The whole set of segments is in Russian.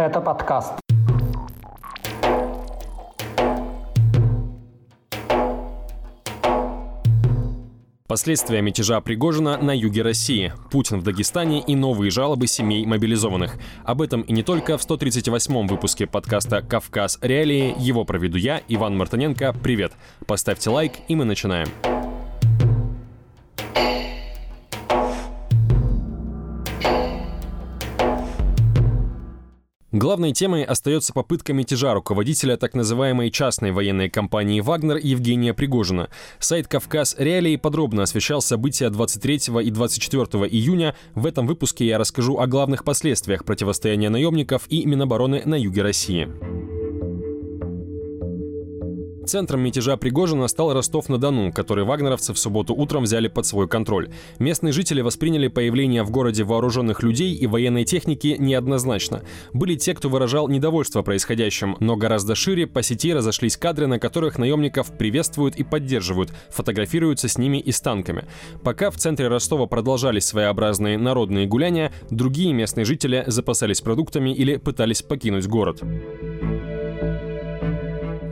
Это подкаст. Последствия мятежа Пригожина на юге России, Путин в Дагестане и новые жалобы семей мобилизованных. Об этом и не только в 138-м выпуске подкаста «Кавказ. Реалии». Его проведу я, Иван Мартыненко. Привет. Поставьте лайк, и мы начинаем. Главной темой остается попытка мятежа руководителя так называемой частной военной компании «Вагнер» Евгения Пригожина. Сайт «Кавказ Реалии» подробно освещал события 23 и 24 июня. В этом выпуске я расскажу о главных последствиях противостояния наемников и Минобороны на юге России. Центром мятежа Пригожина стал Ростов-на-Дону, который вагнеровцы в субботу утром взяли под свой контроль. Местные жители восприняли появление в городе вооруженных людей и военной техники неоднозначно. Были те, кто выражал недовольство происходящим, но гораздо шире по сети разошлись кадры, на которых наемников приветствуют и поддерживают, фотографируются с ними и с танками. Пока в центре Ростова продолжались своеобразные народные гуляния, другие местные жители запасались продуктами или пытались покинуть город.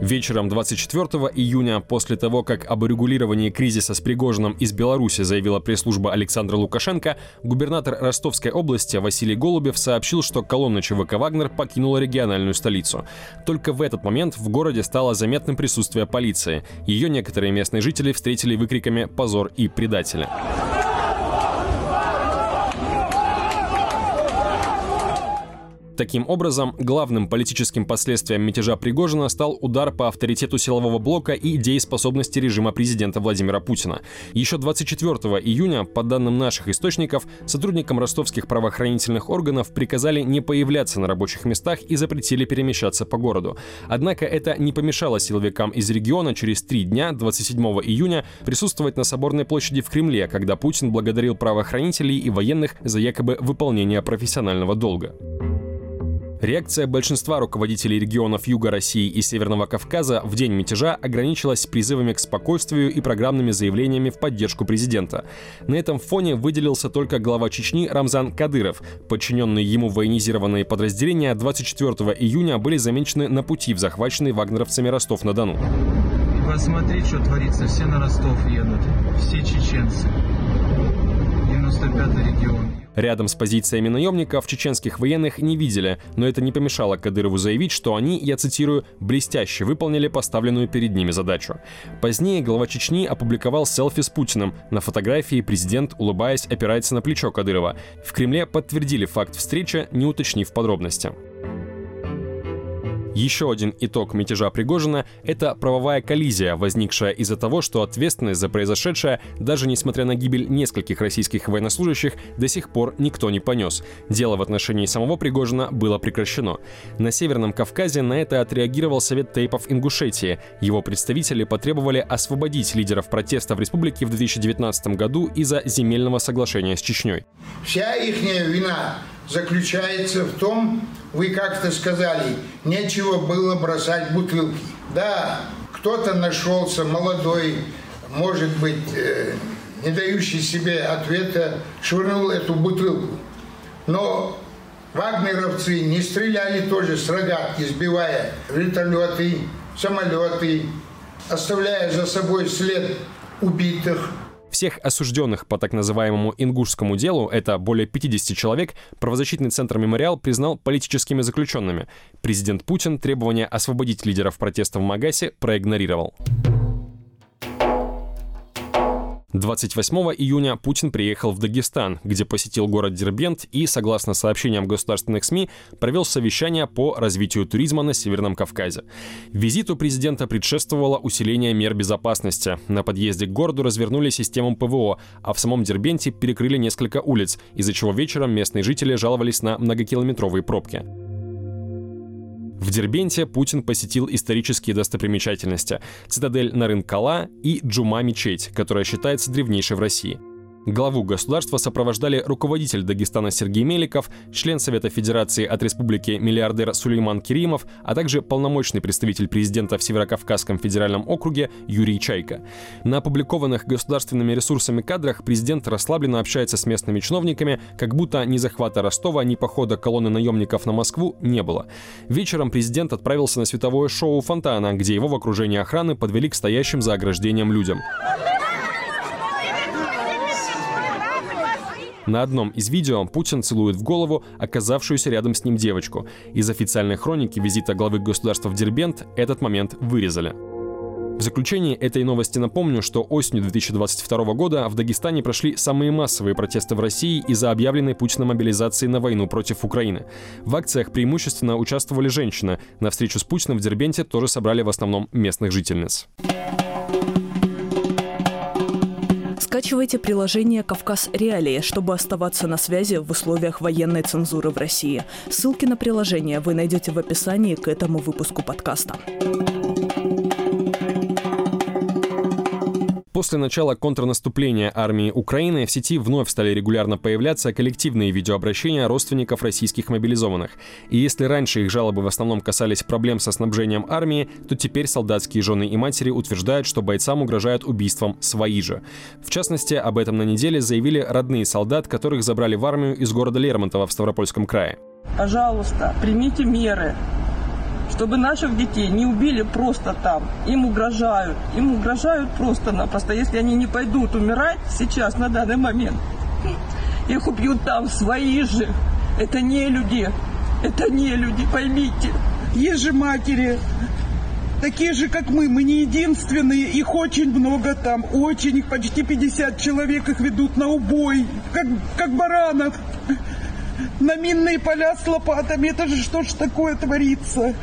Вечером 24 июня, после того, как об урегулировании кризиса с Пригожиным из Беларуси заявила пресс-служба Александра Лукашенко, губернатор Ростовской области Василий Голубев сообщил, что колонна ЧВК «Вагнер» покинула региональную столицу. Только в этот момент в городе стало заметным присутствие полиции. Ее некоторые местные жители встретили выкриками «позор» и «предатели». Таким образом, главным политическим последствием мятежа Пригожина стал удар по авторитету силового блока и дееспособности режима президента Владимира Путина. Еще 24 июня, по данным наших источников, сотрудникам ростовских правоохранительных органов приказали не появляться на рабочих местах и запретили перемещаться по городу. Однако это не помешало силовикам из региона через три дня, 27 июня, присутствовать на Соборной площади в Кремле, когда Путин благодарил правоохранителей и военных за якобы выполнение профессионального долга. Реакция большинства руководителей регионов Юга России и Северного Кавказа в день мятежа ограничилась призывами к спокойствию и программными заявлениями в поддержку президента. На этом фоне выделился только глава Чечни Рамзан Кадыров. Подчиненные ему военизированные подразделения 24 июня были замечены на пути в захваченный вагнеровцами Ростов-на-Дону. Посмотри, что творится. Все на Ростов едут. Все чеченцы. 95-й регион. Рядом с позициями наемников чеченских военных не видели, но это не помешало Кадырову заявить, что они, я цитирую, «блестяще выполнили поставленную перед ними задачу». Позднее глава Чечни опубликовал селфи с Путиным. На фотографии президент, улыбаясь, опирается на плечо Кадырова. В Кремле подтвердили факт встречи, не уточнив подробности. Еще один итог мятежа Пригожина — это правовая коллизия, возникшая из-за того, что ответственность за произошедшее, даже несмотря на гибель нескольких российских военнослужащих, до сих пор никто не понес. Дело в отношении самого Пригожина было прекращено. На Северном Кавказе на это отреагировал Совет Тейпов Ингушетии. Его представители потребовали освободить лидеров протеста в республике в 2019 году из-за земельного соглашения с Чечней. Вся их вина заключается в том, вы как-то сказали, нечего было бросать бутылки. Да, кто-то нашелся молодой, может быть, э, не дающий себе ответа, швырнул эту бутылку. Но вагнеровцы не стреляли тоже с рогатки, сбивая вертолеты, самолеты, оставляя за собой след убитых. Всех осужденных по так называемому ингушскому делу, это более 50 человек, правозащитный центр «Мемориал» признал политическими заключенными. Президент Путин требования освободить лидеров протеста в Магасе проигнорировал. 28 июня Путин приехал в Дагестан, где посетил город Дербент и, согласно сообщениям государственных СМИ, провел совещание по развитию туризма на Северном Кавказе. Визиту президента предшествовало усиление мер безопасности. На подъезде к городу развернули систему ПВО, а в самом Дербенте перекрыли несколько улиц, из-за чего вечером местные жители жаловались на многокилометровые пробки. В Дербенте Путин посетил исторические достопримечательности – цитадель Нарынкала и Джума-мечеть, которая считается древнейшей в России. Главу государства сопровождали руководитель Дагестана Сергей Меликов, член Совета Федерации от Республики миллиардер Сулейман Керимов, а также полномочный представитель президента в Северокавказском федеральном округе Юрий Чайка. На опубликованных государственными ресурсами кадрах президент расслабленно общается с местными чиновниками, как будто ни захвата Ростова, ни похода колонны наемников на Москву не было. Вечером президент отправился на световое шоу «Фонтана», где его в окружении охраны подвели к стоящим за ограждением людям. На одном из видео Путин целует в голову оказавшуюся рядом с ним девочку. Из официальной хроники визита главы государства в Дербент этот момент вырезали. В заключение этой новости напомню, что осенью 2022 года в Дагестане прошли самые массовые протесты в России из-за объявленной Путиным мобилизации на войну против Украины. В акциях преимущественно участвовали женщины. На встречу с Путиным в Дербенте тоже собрали в основном местных жительниц. Скачивайте приложение «Кавказ Реалии», чтобы оставаться на связи в условиях военной цензуры в России. Ссылки на приложение вы найдете в описании к этому выпуску подкаста. После начала контрнаступления армии Украины в сети вновь стали регулярно появляться коллективные видеообращения родственников российских мобилизованных. И если раньше их жалобы в основном касались проблем со снабжением армии, то теперь солдатские жены и матери утверждают, что бойцам угрожают убийством свои же. В частности, об этом на неделе заявили родные солдат, которых забрали в армию из города Лермонтова в Ставропольском крае. Пожалуйста, примите меры чтобы наших детей не убили просто там. Им угрожают. Им угрожают просто-напросто. Если они не пойдут умирать сейчас, на данный момент, их убьют там свои же. Это не люди. Это не люди, поймите. Есть же матери, такие же, как мы. Мы не единственные. Их очень много там. Очень. Их почти 50 человек. Их ведут на убой. Как, как баранов на минные поля с лопатами. Это же что ж такое творится?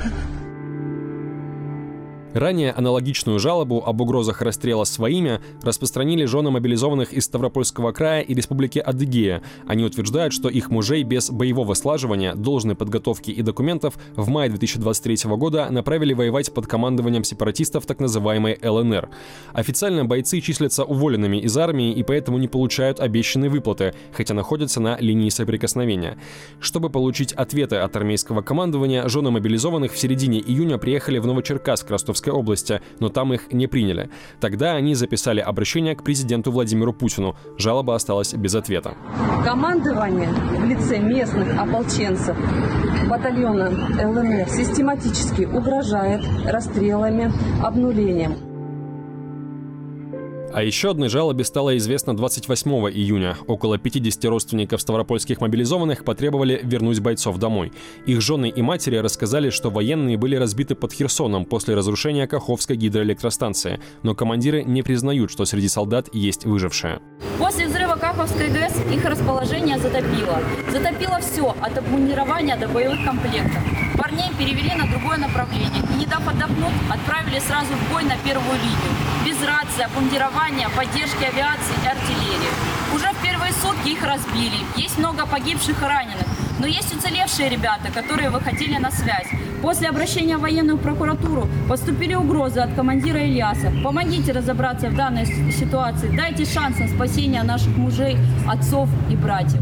Ранее аналогичную жалобу об угрозах расстрела своими распространили жены мобилизованных из Ставропольского края и Республики Адыгея. Они утверждают, что их мужей без боевого слаживания, должной подготовки и документов в мае 2023 года направили воевать под командованием сепаратистов так называемой ЛНР. Официально бойцы числятся уволенными из армии и поэтому не получают обещанные выплаты, хотя находятся на линии соприкосновения. Чтобы получить ответы от армейского командования, жены мобилизованных в середине июня приехали в Новочеркасск Ростовской Московской области, но там их не приняли. Тогда они записали обращение к президенту Владимиру Путину. Жалоба осталась без ответа. Командование в лице местных ополченцев батальона ЛНР систематически угрожает расстрелами, обнулением. О еще одной жалобе стало известно 28 июня. Около 50 родственников ставропольских мобилизованных потребовали вернуть бойцов домой. Их жены и матери рассказали, что военные были разбиты под Херсоном после разрушения Каховской гидроэлектростанции, но командиры не признают, что среди солдат есть выжившие. После взрыва Каховской ГЭС их расположение затопило. Затопило все, от обмунирования до боевых комплектов. Парней перевели на другое направление и, не дав отдохнуть, отправили сразу в бой на первую линию. Без рации, обмундирования, поддержки авиации и артиллерии. Уже в первые сутки их разбили. Есть много погибших и раненых. Но есть уцелевшие ребята, которые выходили на связь. После обращения в военную прокуратуру поступили угрозы от командира Ильяса. Помогите разобраться в данной ситуации. Дайте шанс на спасение наших мужей, отцов и братьев.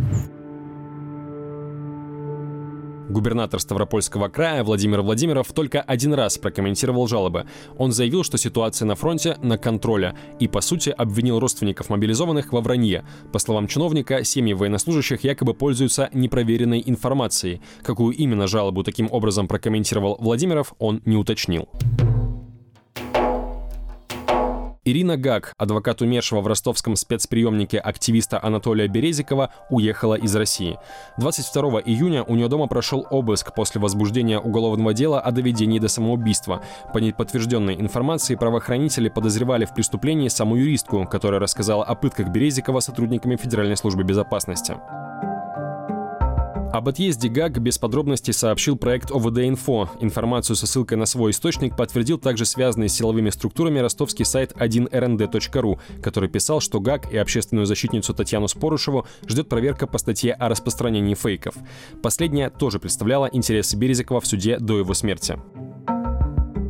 Губернатор Ставропольского края Владимир Владимиров только один раз прокомментировал жалобы. Он заявил, что ситуация на фронте на контроле и, по сути, обвинил родственников мобилизованных во вранье. По словам чиновника, семьи военнослужащих якобы пользуются непроверенной информацией. Какую именно жалобу таким образом прокомментировал Владимиров, он не уточнил. Ирина Гак, адвокат умершего в ростовском спецприемнике активиста Анатолия Березикова, уехала из России. 22 июня у нее дома прошел обыск после возбуждения уголовного дела о доведении до самоубийства. По неподтвержденной информации правоохранители подозревали в преступлении саму юристку, которая рассказала о пытках Березикова сотрудниками Федеральной службы безопасности. Об отъезде ГАГ без подробностей сообщил проект ОВД-Инфо. Информацию со ссылкой на свой источник подтвердил также связанный с силовыми структурами ростовский сайт 1rnd.ru, который писал, что ГАГ и общественную защитницу Татьяну Спорушеву ждет проверка по статье о распространении фейков. Последняя тоже представляла интересы Березикова в суде до его смерти.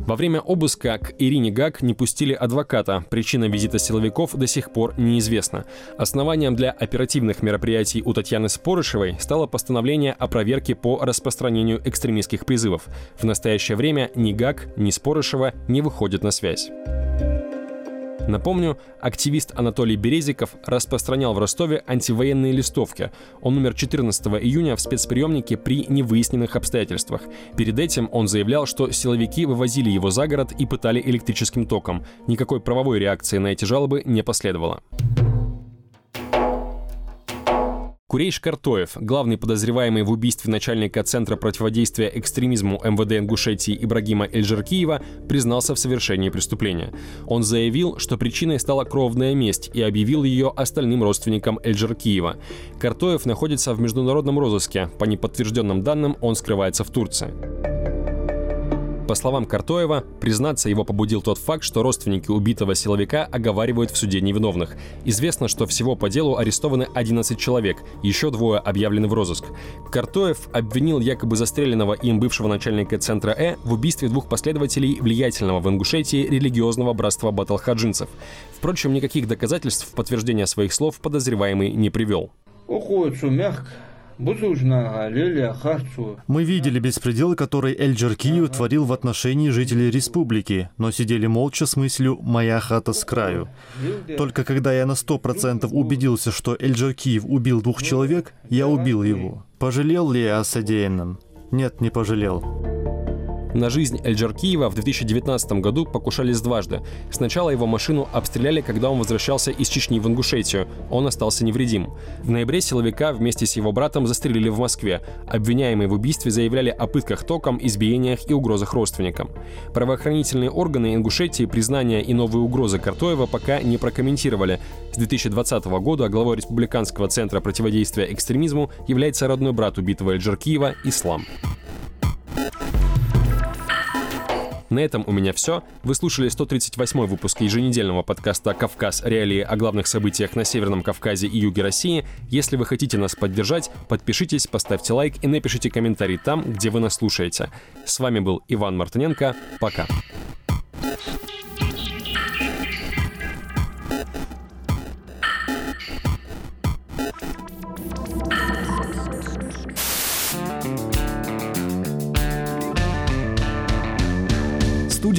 Во время обыска к Ирине Гак не пустили адвоката. Причина визита силовиков до сих пор неизвестна. Основанием для оперативных мероприятий у Татьяны Спорышевой стало постановление о проверке по распространению экстремистских призывов. В настоящее время ни Гак, ни Спорышева не выходят на связь. Напомню, активист Анатолий Березиков распространял в Ростове антивоенные листовки. Он умер 14 июня в спецприемнике при невыясненных обстоятельствах. Перед этим он заявлял, что силовики вывозили его за город и пытали электрическим током. Никакой правовой реакции на эти жалобы не последовало. Курейш Картоев, главный подозреваемый в убийстве начальника Центра противодействия экстремизму МВД Ингушетии Ибрагима Эльжеркиева, признался в совершении преступления. Он заявил, что причиной стала кровная месть и объявил ее остальным родственникам Эльжеркиева. Картоев находится в международном розыске. По неподтвержденным данным, он скрывается в Турции. По словам Картоева, признаться его побудил тот факт, что родственники убитого силовика оговаривают в суде невиновных. Известно, что всего по делу арестованы 11 человек, еще двое объявлены в розыск. Картоев обвинил якобы застреленного им бывшего начальника центра Э в убийстве двух последователей влиятельного в Ингушетии религиозного братства баталхаджинцев. Впрочем, никаких доказательств в подтверждение своих слов подозреваемый не привел. Уходит мягко. Мы видели беспредел, который Эль-Джаркию творил в отношении жителей республики, но сидели молча с мыслью «моя хата с краю». Только когда я на сто процентов убедился, что Эль-Джаркиев убил двух человек, я убил его. Пожалел ли я о содеянном? Нет, не пожалел. На жизнь Эльджаркиева в 2019 году покушались дважды. Сначала его машину обстреляли, когда он возвращался из Чечни в Ингушетию. Он остался невредим. В ноябре силовика вместе с его братом застрелили в Москве. Обвиняемые в убийстве заявляли о пытках током, избиениях и угрозах родственникам. Правоохранительные органы Ингушетии признания и новые угрозы Картоева пока не прокомментировали. С 2020 года главой Республиканского центра противодействия экстремизму является родной брат убитого Эльджаркиева Ислам. На этом у меня все. Вы слушали 138 выпуск еженедельного подкаста «Кавказ. Реалии о главных событиях на Северном Кавказе и Юге России». Если вы хотите нас поддержать, подпишитесь, поставьте лайк и напишите комментарий там, где вы нас слушаете. С вами был Иван Мартыненко. Пока.